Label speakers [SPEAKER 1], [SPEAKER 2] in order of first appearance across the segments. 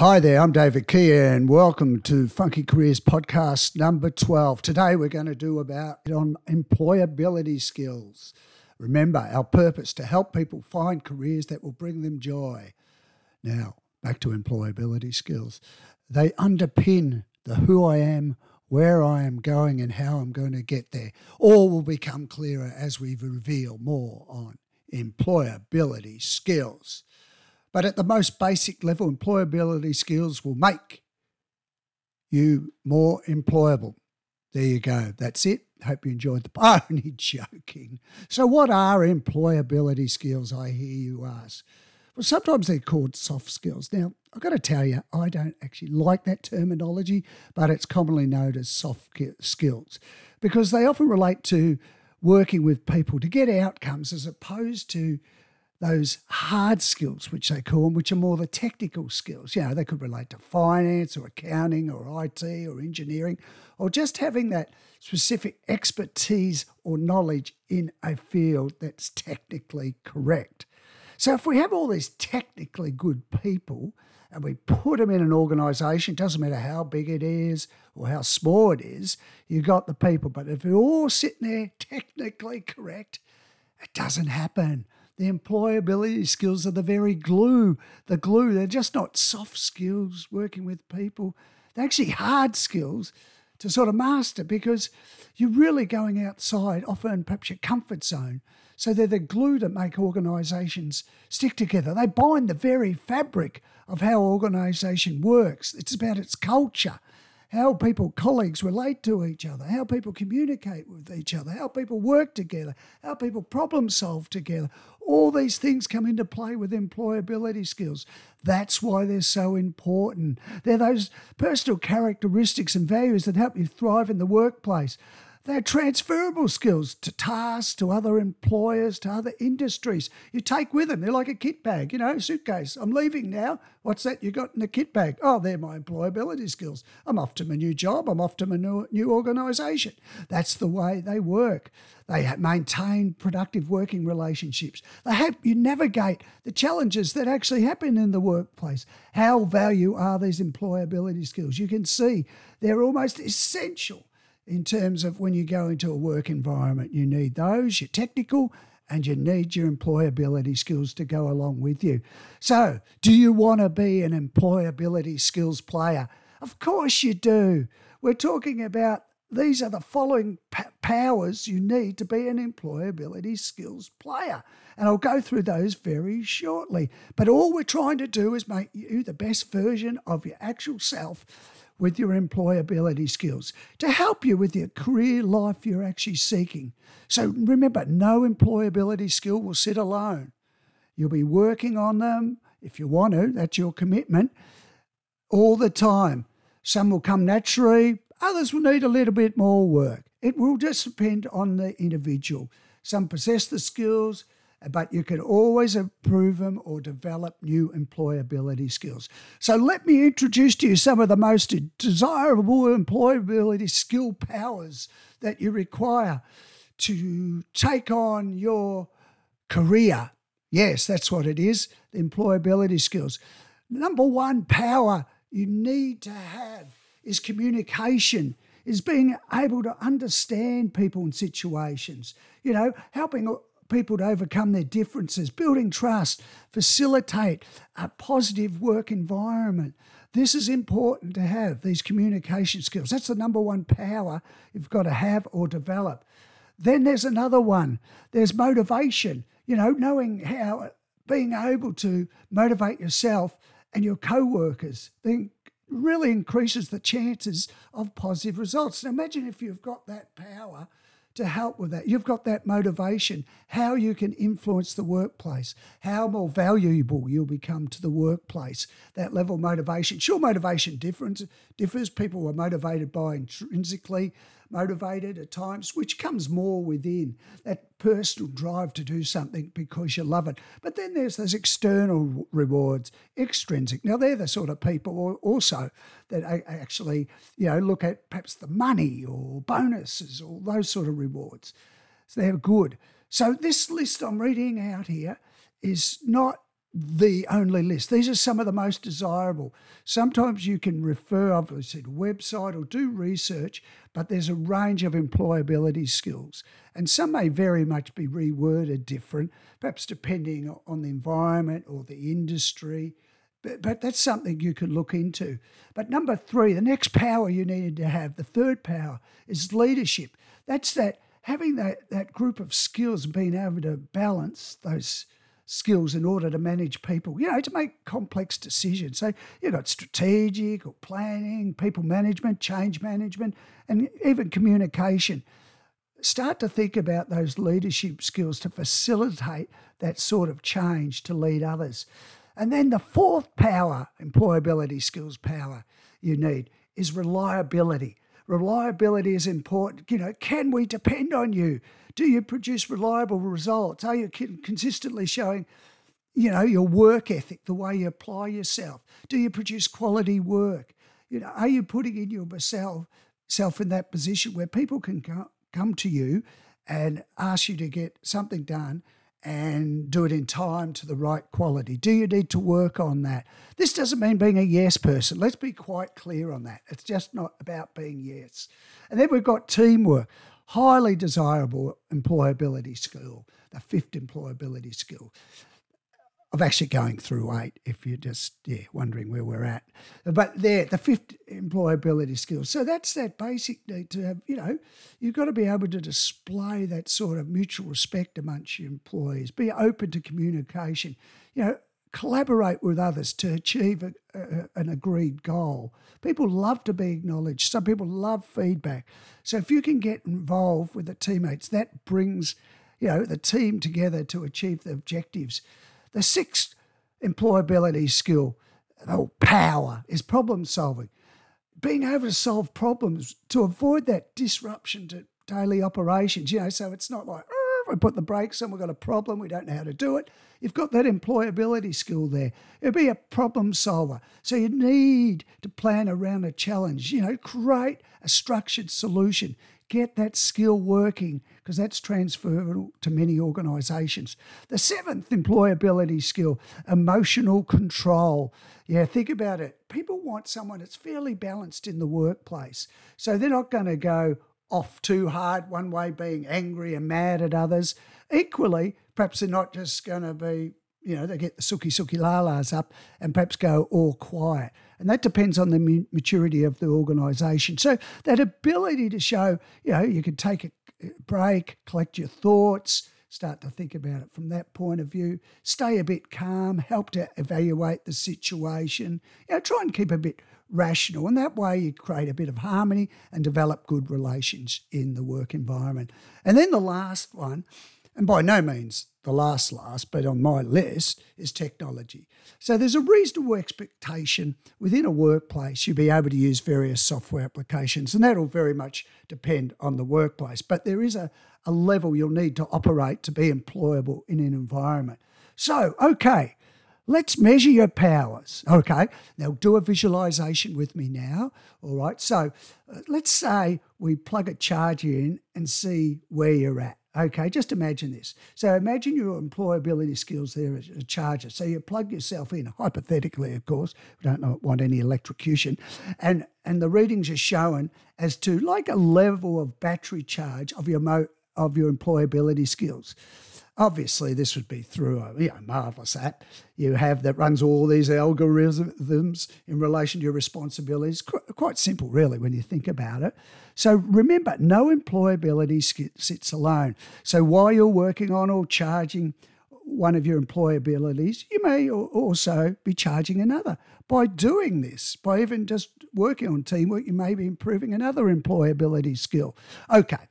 [SPEAKER 1] Hi there, I'm David Key, and welcome to Funky Careers podcast number 12. Today we're going to do about on employability skills. Remember, our purpose to help people find careers that will bring them joy. Now, back to employability skills. They underpin the who I am, where I am going, and how I'm going to get there. All will become clearer as we reveal more on employability skills. But at the most basic level, employability skills will make you more employable. There you go. That's it. Hope you enjoyed the only joking. So, what are employability skills? I hear you ask. Well, sometimes they're called soft skills. Now, I've got to tell you, I don't actually like that terminology, but it's commonly known as soft skills because they often relate to working with people to get outcomes as opposed to those hard skills, which they call them, which are more the technical skills. You know, they could relate to finance or accounting or IT or engineering, or just having that specific expertise or knowledge in a field that's technically correct. So if we have all these technically good people and we put them in an organization, it doesn't matter how big it is or how small it is, you got the people. But if they're all sitting there technically correct, it doesn't happen. The employability skills are the very glue, the glue. They're just not soft skills working with people. They're actually hard skills to sort of master because you're really going outside, often perhaps your comfort zone. So they're the glue that make organisations stick together. They bind the very fabric of how organisation works. It's about its culture how people, colleagues, relate to each other, how people communicate with each other, how people work together, how people problem solve together. All these things come into play with employability skills. That's why they're so important. They're those personal characteristics and values that help you thrive in the workplace. They're transferable skills to tasks, to other employers, to other industries. You take with them. They're like a kit bag, you know, suitcase. I'm leaving now. What's that you got in the kit bag? Oh, they're my employability skills. I'm off to my new job. I'm off to my new, new organisation. That's the way they work. They maintain productive working relationships. They help you navigate the challenges that actually happen in the workplace. How value are these employability skills? You can see they're almost essential in terms of when you go into a work environment. You need those, your technical, and you need your employability skills to go along with you. So, do you want to be an employability skills player? Of course you do. We're talking about these are the following p- powers you need to be an employability skills player. And I'll go through those very shortly. But all we're trying to do is make you the best version of your actual self with your employability skills to help you with your career life you're actually seeking. So remember, no employability skill will sit alone. You'll be working on them if you want to, that's your commitment, all the time. Some will come naturally, others will need a little bit more work. It will just depend on the individual. Some possess the skills, but you can always improve them or develop new employability skills. So, let me introduce to you some of the most desirable employability skill powers that you require to take on your career. Yes, that's what it is employability skills. Number one power you need to have is communication is being able to understand people and situations, you know, helping people to overcome their differences, building trust, facilitate a positive work environment. This is important to have, these communication skills. That's the number one power you've got to have or develop. Then there's another one there's motivation, you know, knowing how, being able to motivate yourself and your co workers. Then really increases the chances of positive results. Now, imagine if you've got that power to help with that. You've got that motivation, how you can influence the workplace, how more valuable you'll become to the workplace, that level of motivation. Sure, motivation difference, differs. People are motivated by intrinsically motivated at times, which comes more within that personal drive to do something because you love it. But then there's those external rewards, extrinsic. Now, they're the sort of people also that actually, you know, look at perhaps the money or bonuses or those sort of rewards. So they're good. So this list I'm reading out here is not the only list. These are some of the most desirable. Sometimes you can refer, obviously, to website or do research, but there's a range of employability skills. And some may very much be reworded different, perhaps depending on the environment or the industry. But, but that's something you could look into. But number three, the next power you needed to have, the third power, is leadership. That's that having that, that group of skills and being able to balance those skills in order to manage people, you know, to make complex decisions. So you've got strategic or planning, people management, change management, and even communication. Start to think about those leadership skills to facilitate that sort of change to lead others. And then the fourth power, employability skills power you need is reliability. Reliability is important. You know, can we depend on you? Do you produce reliable results? Are you consistently showing, you know, your work ethic, the way you apply yourself? Do you produce quality work? You know, are you putting in yourself self in that position where people can come to you and ask you to get something done and do it in time to the right quality? Do you need to work on that? This doesn't mean being a yes person. Let's be quite clear on that. It's just not about being yes. And then we've got teamwork, highly desirable employability skill, the fifth employability skill of actually going through eight if you're just yeah wondering where we're at. But there the fifth employability skills so that's that basic need to have you know you've got to be able to display that sort of mutual respect amongst your employees be open to communication you know collaborate with others to achieve a, a, an agreed goal. People love to be acknowledged. Some people love feedback. So if you can get involved with the teammates that brings you know the team together to achieve the objectives the sixth employability skill, or power, is problem solving. Being able to solve problems to avoid that disruption to daily operations, you know, so it's not like, we put the brakes on, we've got a problem, we don't know how to do it. You've got that employability skill there. It'll be a problem solver. So you need to plan around a challenge, you know, create a structured solution get that skill working because that's transferable to many organisations. The seventh employability skill, emotional control. Yeah, think about it. People want someone that's fairly balanced in the workplace. So they're not going to go off too hard, one way being angry and mad at others. Equally, perhaps they're not just going to be you know, they get the suki suki lalas up and perhaps go all quiet. And that depends on the maturity of the organisation. So that ability to show, you know, you can take a break, collect your thoughts, start to think about it from that point of view, stay a bit calm, help to evaluate the situation, you know, try and keep a bit rational. And that way you create a bit of harmony and develop good relations in the work environment. And then the last one, and by no means the last last, but on my list is technology. So there's a reasonable expectation within a workplace you'll be able to use various software applications, and that'll very much depend on the workplace. But there is a, a level you'll need to operate to be employable in an environment. So, okay, let's measure your powers. Okay, now do a visualization with me now. All right, so uh, let's say we plug a charger in and see where you're at. Okay, just imagine this. So imagine your employability skills there as a charger. So you plug yourself in, hypothetically, of course. We don't want any electrocution, and and the readings are shown as to like a level of battery charge of your mo- of your employability skills. Obviously, this would be through a you know, marvelous app you have that runs all these algorithms in relation to your responsibilities. Quite simple, really, when you think about it. So remember, no employability sits alone. So while you're working on or charging one of your employabilities, you may also be charging another. By doing this, by even just working on teamwork, you may be improving another employability skill. Okay,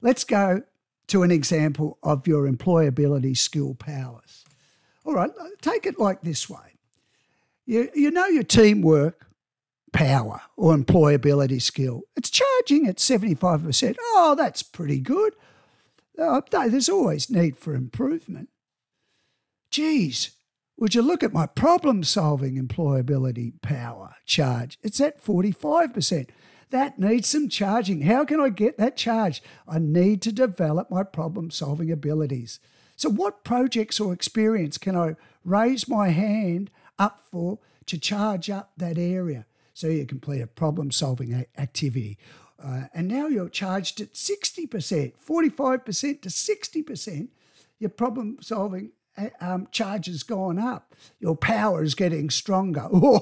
[SPEAKER 1] let's go to an example of your employability skill powers. All right, take it like this way. You, you know your teamwork power or employability skill. It's charging at 75%. Oh, that's pretty good. Uh, there's always need for improvement. Geez, would you look at my problem solving employability power charge? It's at 45%. That needs some charging. How can I get that charge? I need to develop my problem solving abilities. So, what projects or experience can I raise my hand up for to charge up that area? So, you complete a problem solving activity. Uh, and now you're charged at 60%, 45% to 60%. Your problem solving um, charge has gone up. Your power is getting stronger. no,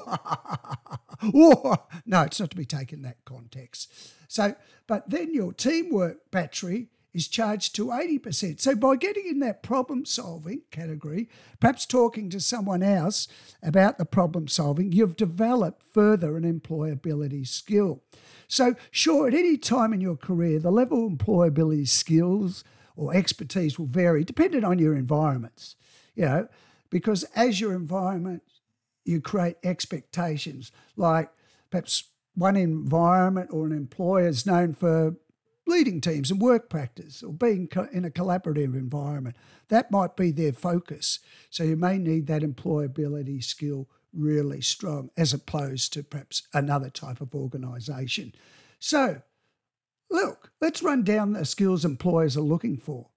[SPEAKER 1] it's not to be taken in that context. So, but then your teamwork battery is charged to 80%. So by getting in that problem solving category, perhaps talking to someone else about the problem solving, you've developed further an employability skill. So, sure, at any time in your career, the level of employability skills or expertise will vary depending on your environments. You know, because as your environment, you create expectations. Like perhaps one environment or an employer is known for leading teams and work practice or being in a collaborative environment. That might be their focus. So you may need that employability skill really strong as opposed to perhaps another type of organisation. So, look, let's run down the skills employers are looking for.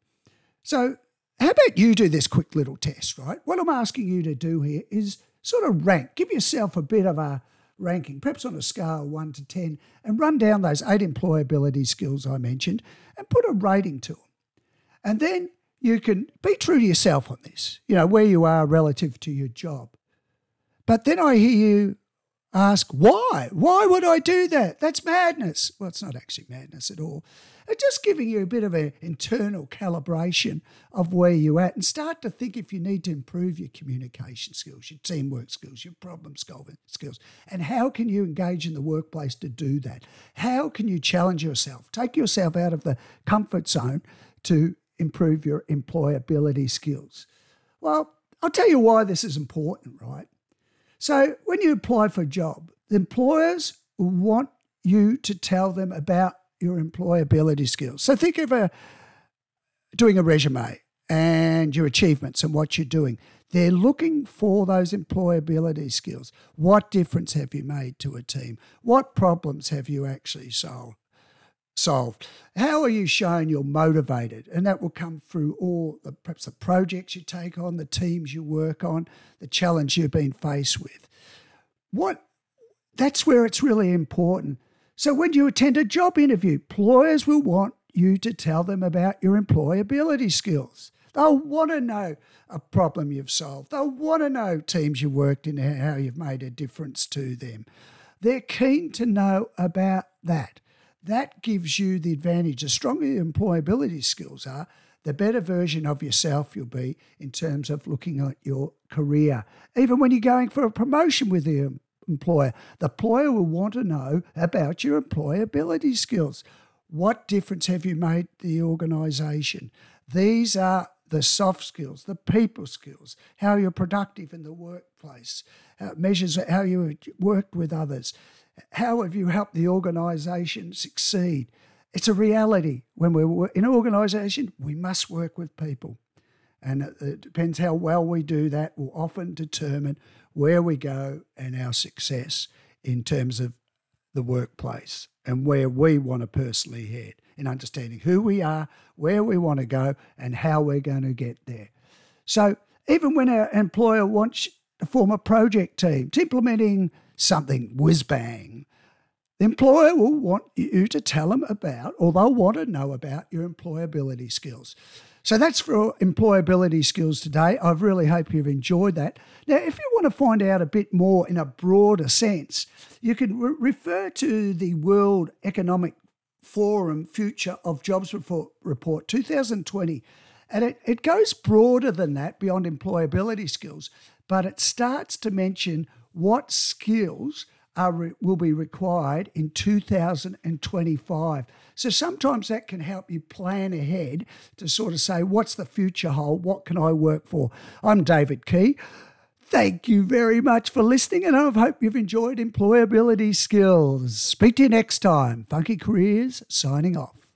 [SPEAKER 1] So, how about you do this quick little test, right? What I'm asking you to do here is sort of rank, give yourself a bit of a ranking, perhaps on a scale of 1 to 10, and run down those eight employability skills I mentioned and put a rating to them. And then you can be true to yourself on this, you know, where you are relative to your job. But then I hear you ask, why? Why would I do that? That's madness. Well, it's not actually madness at all. It's just giving you a bit of an internal calibration of where you're at and start to think if you need to improve your communication skills, your teamwork skills, your problem solving skills. And how can you engage in the workplace to do that? How can you challenge yourself? Take yourself out of the comfort zone to improve your employability skills. Well, I'll tell you why this is important, right? So, when you apply for a job, the employers want you to tell them about your employability skills. So, think of a doing a resume and your achievements and what you're doing. They're looking for those employability skills. What difference have you made to a team? What problems have you actually solved? Solved. How are you showing you're motivated? And that will come through all the perhaps the projects you take on, the teams you work on, the challenge you've been faced with. What that's where it's really important. So when you attend a job interview, employers will want you to tell them about your employability skills. They'll want to know a problem you've solved. They'll want to know teams you worked in, how you've made a difference to them. They're keen to know about that that gives you the advantage. The stronger your employability skills are, the better version of yourself you'll be in terms of looking at your career. Even when you're going for a promotion with the employer, the employer will want to know about your employability skills. What difference have you made to the organisation? These are the soft skills, the people skills, how you're productive in the workplace, measures how you worked with others. How have you helped the organisation succeed? It's a reality. When we're in an organisation, we must work with people. And it depends how well we do that, will often determine where we go and our success in terms of the workplace and where we want to personally head in understanding who we are, where we want to go, and how we're going to get there. So, even when our employer wants to form a project team, it's implementing something whiz bang, the employer will want you to tell them about, or they'll want to know about your employability skills. So that's for employability skills today. I really hope you've enjoyed that. Now, if you want to find out a bit more in a broader sense, you can re- refer to the World Economic Forum Future of Jobs Report, report 2020. And it, it goes broader than that beyond employability skills, but it starts to mention what skills are will be required in 2025. So sometimes that can help you plan ahead to sort of say, what's the future hold? What can I work for? I'm David Key. Thank you very much for listening, and I hope you've enjoyed employability skills. Speak to you next time. Funky Careers signing off.